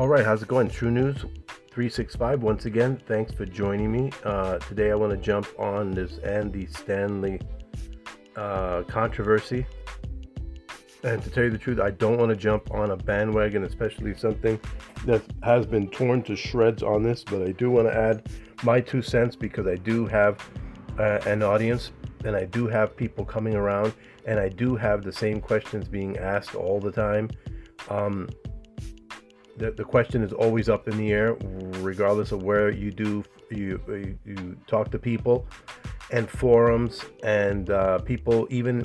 All right, how's it going? True News 365. Once again, thanks for joining me. Uh, today, I want to jump on this Andy Stanley uh, controversy. And to tell you the truth, I don't want to jump on a bandwagon, especially something that has been torn to shreds on this. But I do want to add my two cents because I do have uh, an audience and I do have people coming around and I do have the same questions being asked all the time. Um, the, the question is always up in the air, regardless of where you do you you, you talk to people and forums and uh, people. Even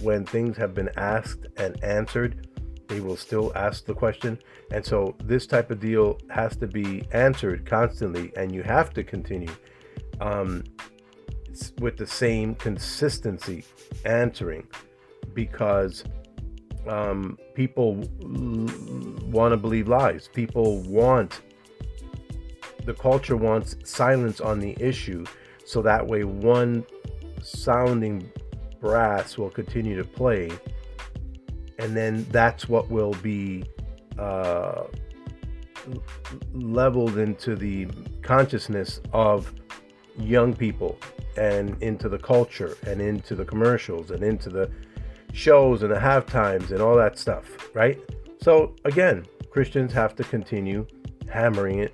when things have been asked and answered, they will still ask the question. And so this type of deal has to be answered constantly, and you have to continue um, with the same consistency answering because um, people l- want to believe lies. People want the culture wants silence on the issue, so that way one sounding brass will continue to play, and then that's what will be uh, leveled into the consciousness of young people and into the culture and into the commercials and into the shows and the half times and all that stuff, right? So again, Christians have to continue hammering it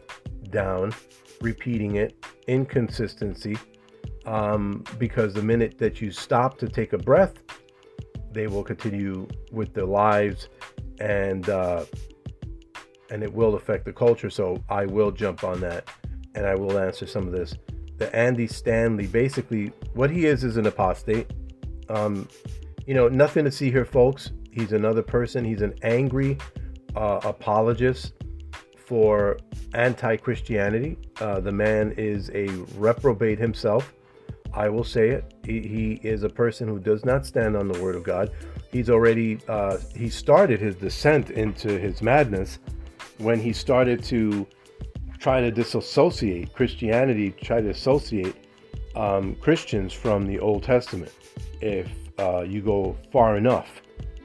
down, repeating it, inconsistency, um, because the minute that you stop to take a breath, they will continue with their lives, and uh, and it will affect the culture. So I will jump on that, and I will answer some of this. The Andy Stanley, basically, what he is is an apostate. Um, you know, nothing to see here, folks. He's another person. He's an angry uh, apologist for anti Christianity. Uh, the man is a reprobate himself. I will say it. He, he, is a person who does not stand on the word of God. He's already, uh, he started his descent into his madness when he started to try to disassociate Christianity, try to associate um, Christians from the Old Testament. If uh, you go far enough.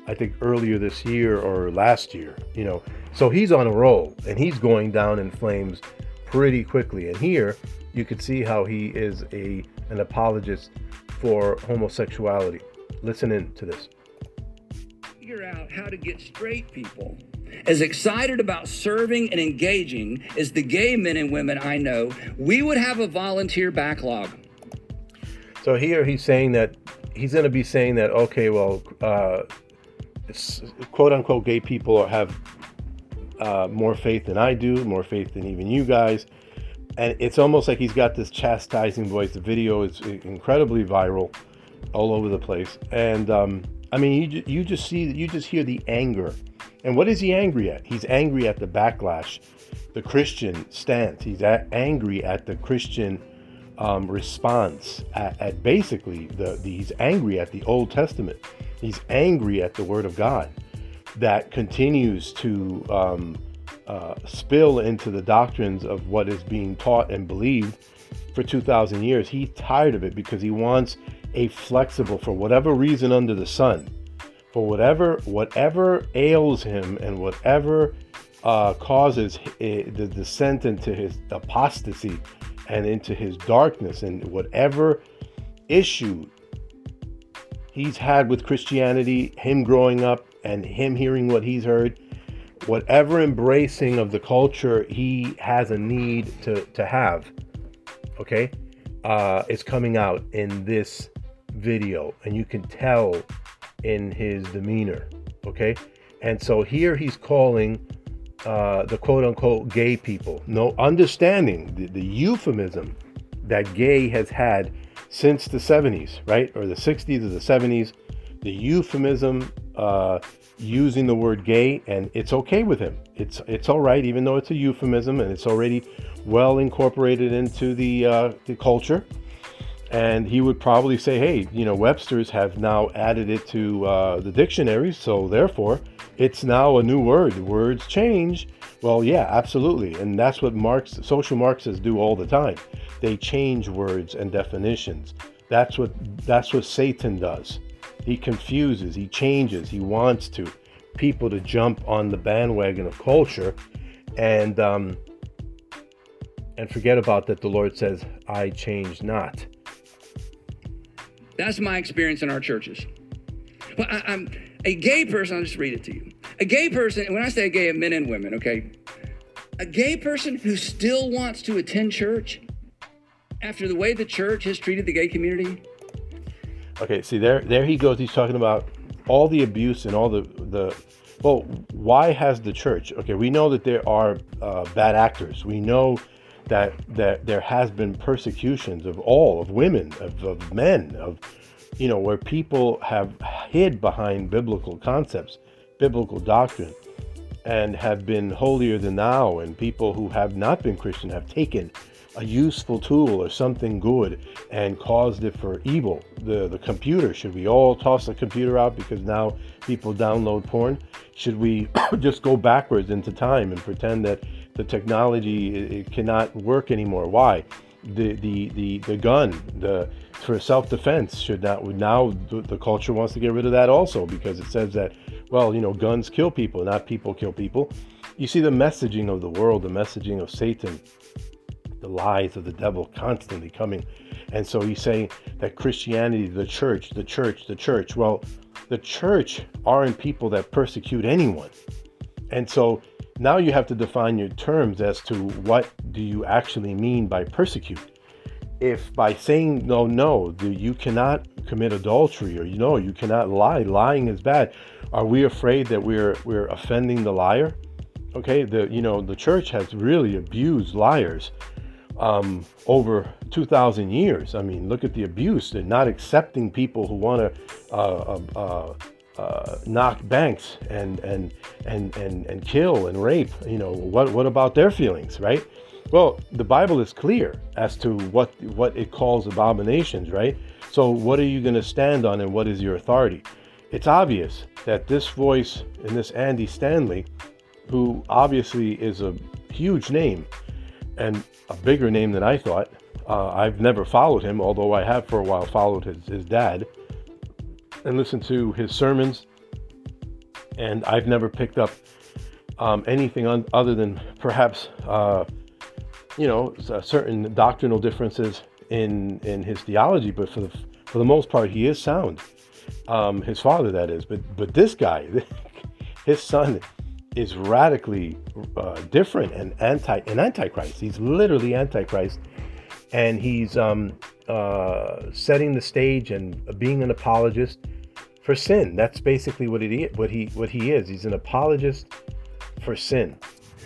I think earlier this year or last year, you know. So he's on a roll and he's going down in flames pretty quickly. And here you could see how he is a an apologist for homosexuality. Listen in to this. Figure out how to get straight people as excited about serving and engaging as the gay men and women I know, we would have a volunteer backlog. So here he's saying that he's going to be saying that okay, well, uh, quote unquote gay people have uh, more faith than I do, more faith than even you guys, and it's almost like he's got this chastising voice. The video is incredibly viral, all over the place, and um, I mean, you you just see you just hear the anger, and what is he angry at? He's angry at the backlash, the Christian stance. He's angry at the Christian um, response at, at basically the, the, he's angry at the Old Testament. He's angry at the Word of God that continues to um, uh, spill into the doctrines of what is being taught and believed for 2,000 years. He's tired of it because he wants a flexible, for whatever reason under the sun, for whatever whatever ails him and whatever uh, causes the descent into his apostasy and into his darkness and whatever issue he's had with Christianity, him growing up and him hearing what he's heard, whatever embracing of the culture he has a need to, to have, okay, uh, is coming out in this video. And you can tell in his demeanor, okay? And so here he's calling uh, the quote unquote gay people, no understanding the, the euphemism that gay has had since the 70s, right? Or the 60s or the 70s, the euphemism uh, using the word gay, and it's okay with him. It's it's all right, even though it's a euphemism and it's already well incorporated into the uh, the culture. And he would probably say, "Hey, you know, Webster's have now added it to uh, the dictionary, so therefore, it's now a new word. Words change. Well, yeah, absolutely. And that's what Marx, social Marxists do all the time. They change words and definitions. That's what that's what Satan does. He confuses, he changes, he wants to people to jump on the bandwagon of culture and um, and forget about that. The Lord says, "I change not." That's my experience in our churches. Well, I, am a gay person. I'll just read it to you. A gay person, when I say gay, men and women, okay? A gay person who still wants to attend church after the way the church has treated the gay community. Okay, see there, there he goes. He's talking about all the abuse and all the the. Well, why has the church? Okay, we know that there are uh, bad actors. We know that that there has been persecutions of all of women, of, of men, of you know, where people have hid behind biblical concepts, biblical doctrine, and have been holier than thou, and people who have not been Christian have taken a useful tool or something good and caused it for evil. The the computer, should we all toss the computer out because now people download porn? Should we just go backwards into time and pretend that the technology it, cannot work anymore? Why? The, the the the gun, the for self-defense should not now the, the culture wants to get rid of that also because it says that well you know guns kill people not people kill people. You see the messaging of the world the messaging of satan the lies of the devil constantly coming. And so he's saying that christianity the church the church the church well the church aren't people that persecute anyone. And so now you have to define your terms as to what do you actually mean by persecute if by saying no, no, you cannot commit adultery or you know you cannot lie, lying is bad. Are we afraid that we're we're offending the liar? Okay, the you know the church has really abused liars um, over 2,000 years. I mean, look at the abuse. They're not accepting people who want to uh, uh, uh, knock banks and and and and and kill and rape. You know what? What about their feelings, right? Well, the Bible is clear as to what what it calls abominations, right? So what are you going to stand on and what is your authority? It's obvious that this voice and this Andy Stanley, who obviously is a huge name and a bigger name than I thought. Uh, I've never followed him, although I have for a while followed his, his dad and listened to his sermons. And I've never picked up um, anything other than perhaps uh, you know, uh, certain doctrinal differences in in his theology, but for the for the most part, he is sound. Um, his father, that is, but but this guy, his son, is radically uh, different and anti an antichrist. He's literally antichrist, and he's um, uh, setting the stage and being an apologist for sin. That's basically what he what he what he is. He's an apologist for sin.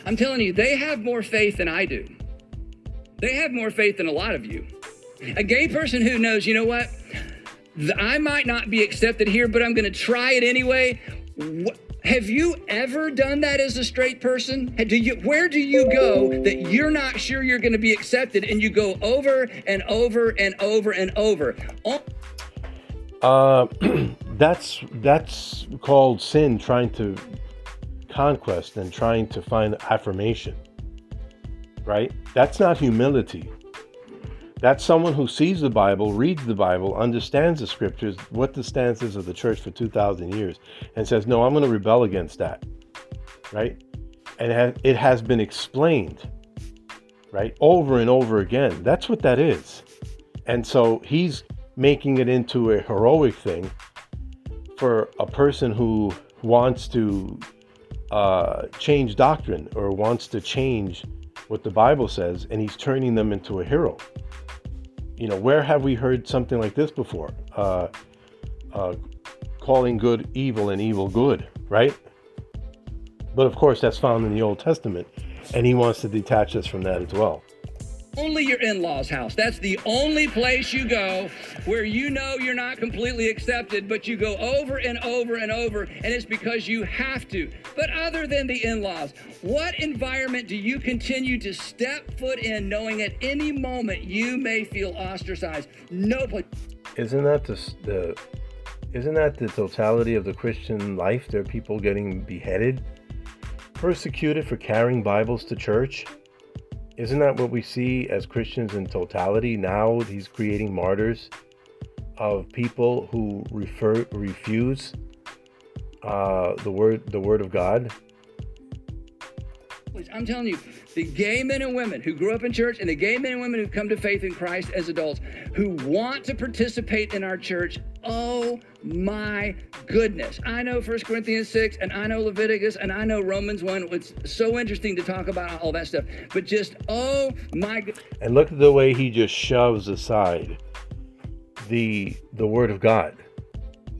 I'm telling you, they have more faith than I do. They have more faith than a lot of you. A gay person who knows, you know what? I might not be accepted here, but I'm going to try it anyway. Have you ever done that as a straight person? Do you, where do you go that you're not sure you're going to be accepted and you go over and over and over and over? Uh, that's that's called sin trying to conquest and trying to find affirmation right? That's not humility. That's someone who sees the Bible, reads the Bible, understands the scriptures, what the stance is of the church for 2,000 years, and says, No, I'm going to rebel against that, right? And it has been explained, right, over and over again. That's what that is. And so he's making it into a heroic thing for a person who wants to uh, change doctrine or wants to change what the Bible says, and he's turning them into a hero. You know, where have we heard something like this before? Uh, uh, calling good evil and evil good, right? But of course, that's found in the Old Testament, and he wants to detach us from that as well only your in law's house. That's the only place you go where you know you're not completely accepted, but you go over and over and over, and it's because you have to. But other than the in laws, what environment do you continue to step foot in knowing at any moment you may feel ostracized? No place. Isn't that the, the isn't that the totality of the Christian life? There are people getting beheaded, persecuted for carrying Bibles to church isn't that what we see as Christians in totality? Now he's creating martyrs of people who refer refuse uh, the word the word of God. I'm telling you, the gay men and women who grew up in church and the gay men and women who come to faith in Christ as adults who want to participate in our church, oh my goodness. I know 1 Corinthians 6 and I know Leviticus and I know Romans 1. It's so interesting to talk about all that stuff. But just, oh my goodness. And look at the way he just shoves aside the the word of God.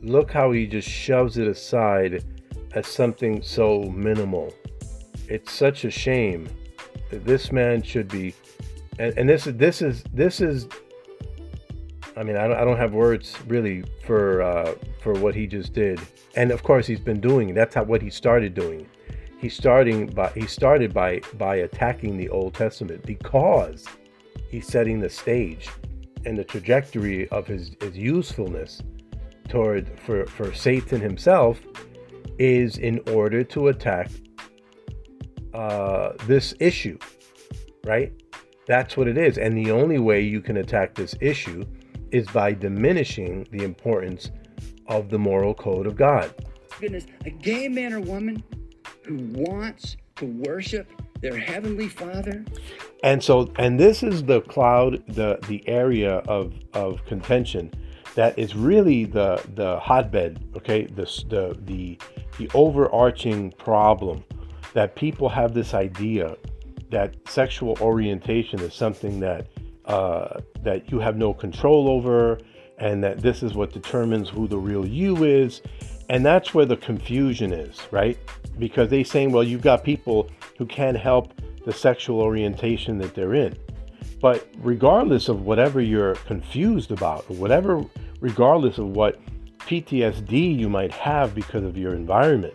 Look how he just shoves it aside as something so minimal it's such a shame that this man should be and, and this is this is this is I mean I don't, I don't have words really for uh, for what he just did and of course he's been doing that's how what he started doing he's starting by he started by by attacking the Old Testament because he's setting the stage and the trajectory of his, his usefulness toward for, for Satan himself is in order to attack uh, this issue, right? That's what it is. And the only way you can attack this issue is by diminishing the importance of the moral code of God. Goodness, a gay man or woman who wants to worship their heavenly Father. And so, and this is the cloud, the the area of of contention that is really the the hotbed. Okay, the the the the overarching problem that people have this idea that sexual orientation is something that uh, that you have no control over, and that this is what determines who the real you is, and that's where the confusion is, right? Because they saying, well, you've got people who can't help the sexual orientation that they're in, but regardless of whatever you're confused about, or whatever, regardless of what PTSD you might have because of your environment,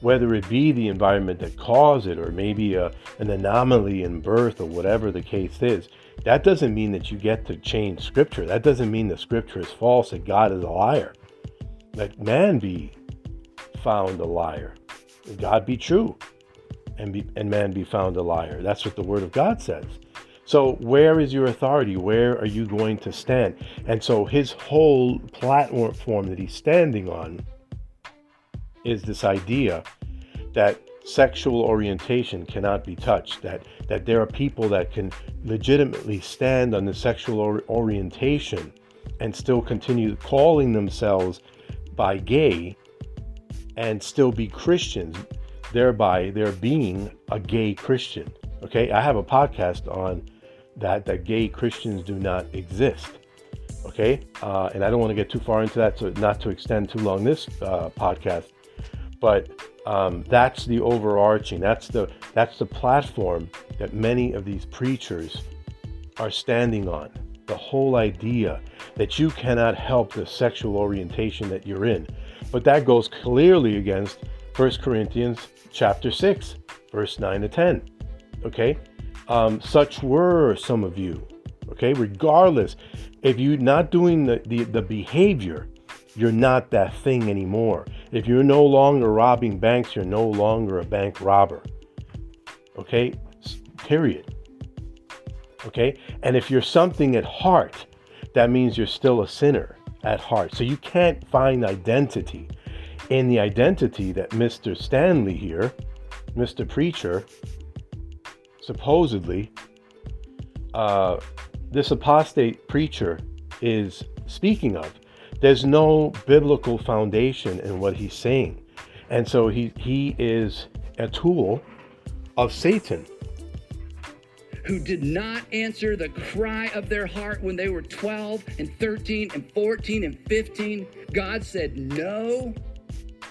whether it be the environment that caused it or maybe a, an anomaly in birth or whatever the case is, that doesn't mean that you get to change scripture. That doesn't mean the scripture is false, that God is a liar. Let man be found a liar, God be true, and, be, and man be found a liar. That's what the word of God says. So, where is your authority? Where are you going to stand? And so, his whole platform that he's standing on is this idea that sexual orientation cannot be touched that that there are people that can legitimately stand on the sexual or- orientation and still continue calling themselves by gay and still be Christians thereby they're being a gay Christian okay? I have a podcast on that that gay Christians do not exist okay? Uh, and i don't want to get too far into that so not to extend too long this uh, podcast but um, that's the overarching that's the that's the platform that many of these preachers are standing on. The whole idea that you cannot help the sexual orientation that you're in. But that goes clearly against 1 corinthians chapter 6 verse 9 to 10 okay? Um, such were some of you okay? Regardless if you're not doing the, the, the behavior you're not that thing anymore. If you're no longer robbing banks, you're no longer a bank robber. Okay? Period. Okay? And if you're something at heart, that means you're still a sinner at heart. So you can't find identity in the identity that Mr. Stanley here, Mr. Preacher, supposedly, uh, this apostate preacher is speaking of. There's no biblical foundation in what he's saying. And so he, he is a tool of Satan. Who did not answer the cry of their heart when they were 12 and 13 and 14 and 15. God said no,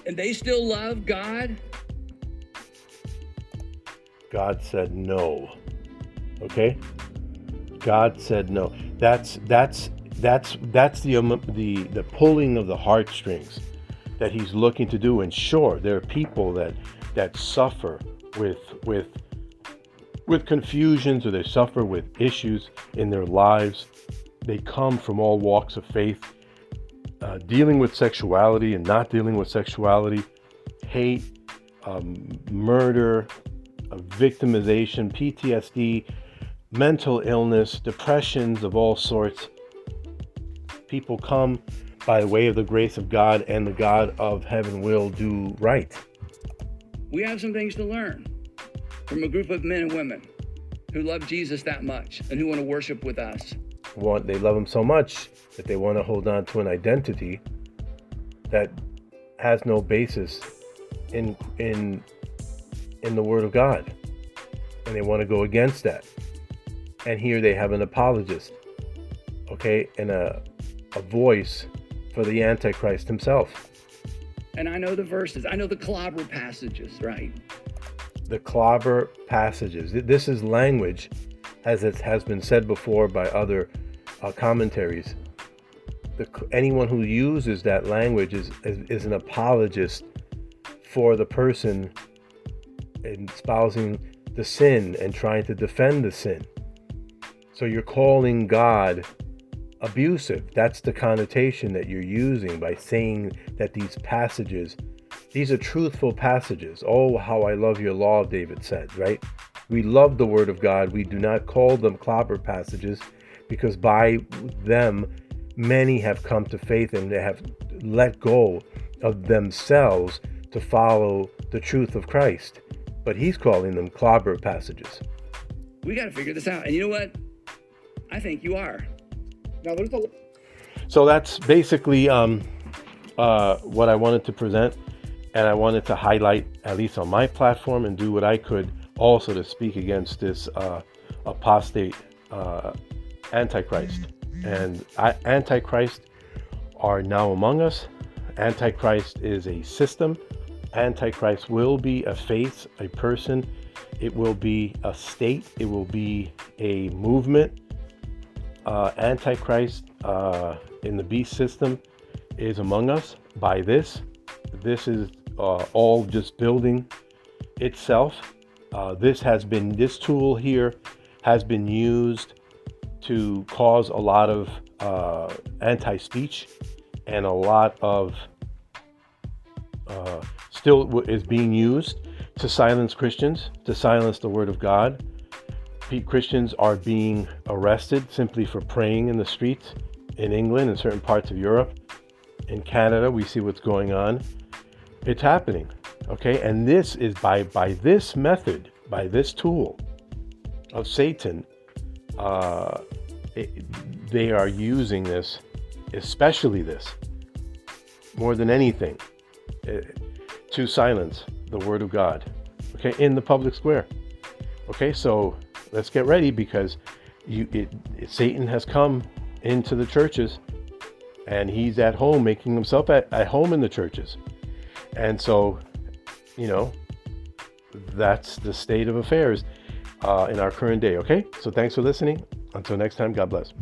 and they still love God. God said no. Okay? God said no. That's that's that's that's the um, the the pulling of the heartstrings that he's looking to do. And sure, there are people that that suffer with with with confusions or they suffer with issues in their lives. They come from all walks of faith, uh, dealing with sexuality and not dealing with sexuality, hate, um, murder, uh, victimization, PTSD, mental illness, depressions of all sorts people come by way of the grace of God, and the God of heaven will do right. We have some things to learn. from a group of men and women who love Jesus that much and who want to worship with us. Want they love him so much that they want to hold on to an identity that has no basis in in in the word of God. And they want to go against that. And here they have an apologist, okay, and a a voice for the Antichrist himself. And I know the verses, I know the clobber passages, right? The clobber passages. This is language, as it has been said before by other uh, commentaries. The, anyone who uses that language is, is, is an apologist for the person espousing the sin and trying to defend the sin. So you're calling God abusive. That's the connotation that you're using by saying that these passages, these are truthful passages. Oh, how I love your law, David said, right? We love the word of God. We do not call them clobber passages because by them, many have come to faith and they have let go of themselves to follow the truth of Christ. But he's calling them clobber passages. We got to figure this out. And you know what? I think you are. Now. So that's basically um, uh, what I wanted to present. And I wanted to highlight, at least on my platform, and do what I could also to speak against this uh, apostate uh, Antichrist. And I, Antichrist are now among us. Antichrist is a system. Antichrist will be a face, a person. It will be a state. It will be a movement uh, Antichrist uh, in the beast system is among us by this. This is uh, all just building itself. Uh, this has been, this tool here has been used to cause a lot of uh, anti speech and a lot of uh, still is being used to silence Christians, to silence the Word of God, Christians are being arrested simply for praying in the streets in England and certain parts of Europe. In Canada, we see what's going on. It's happening, okay? And this is by by this method, by this tool of Satan. Uh, it, they are using this, especially this, more than anything, uh, to silence the word of God, okay, in the public square. Okay, so let's get ready because you, it, it, Satan has come into the churches and he's at home making himself at, at home in the churches. And so, you know, that's the state of affairs uh, in our current day. Okay, so thanks for listening. Until next time, God bless.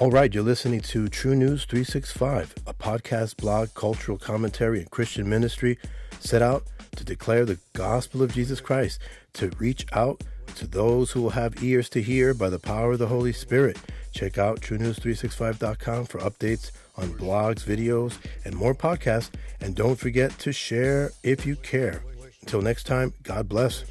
All right, you're listening to True News 365, a podcast, blog, cultural commentary, and Christian ministry set out to declare the gospel of Jesus Christ, to reach out to those who will have ears to hear by the power of the Holy Spirit. Check out TrueNews365.com for updates on blogs, videos, and more podcasts. And don't forget to share if you care. Until next time, God bless.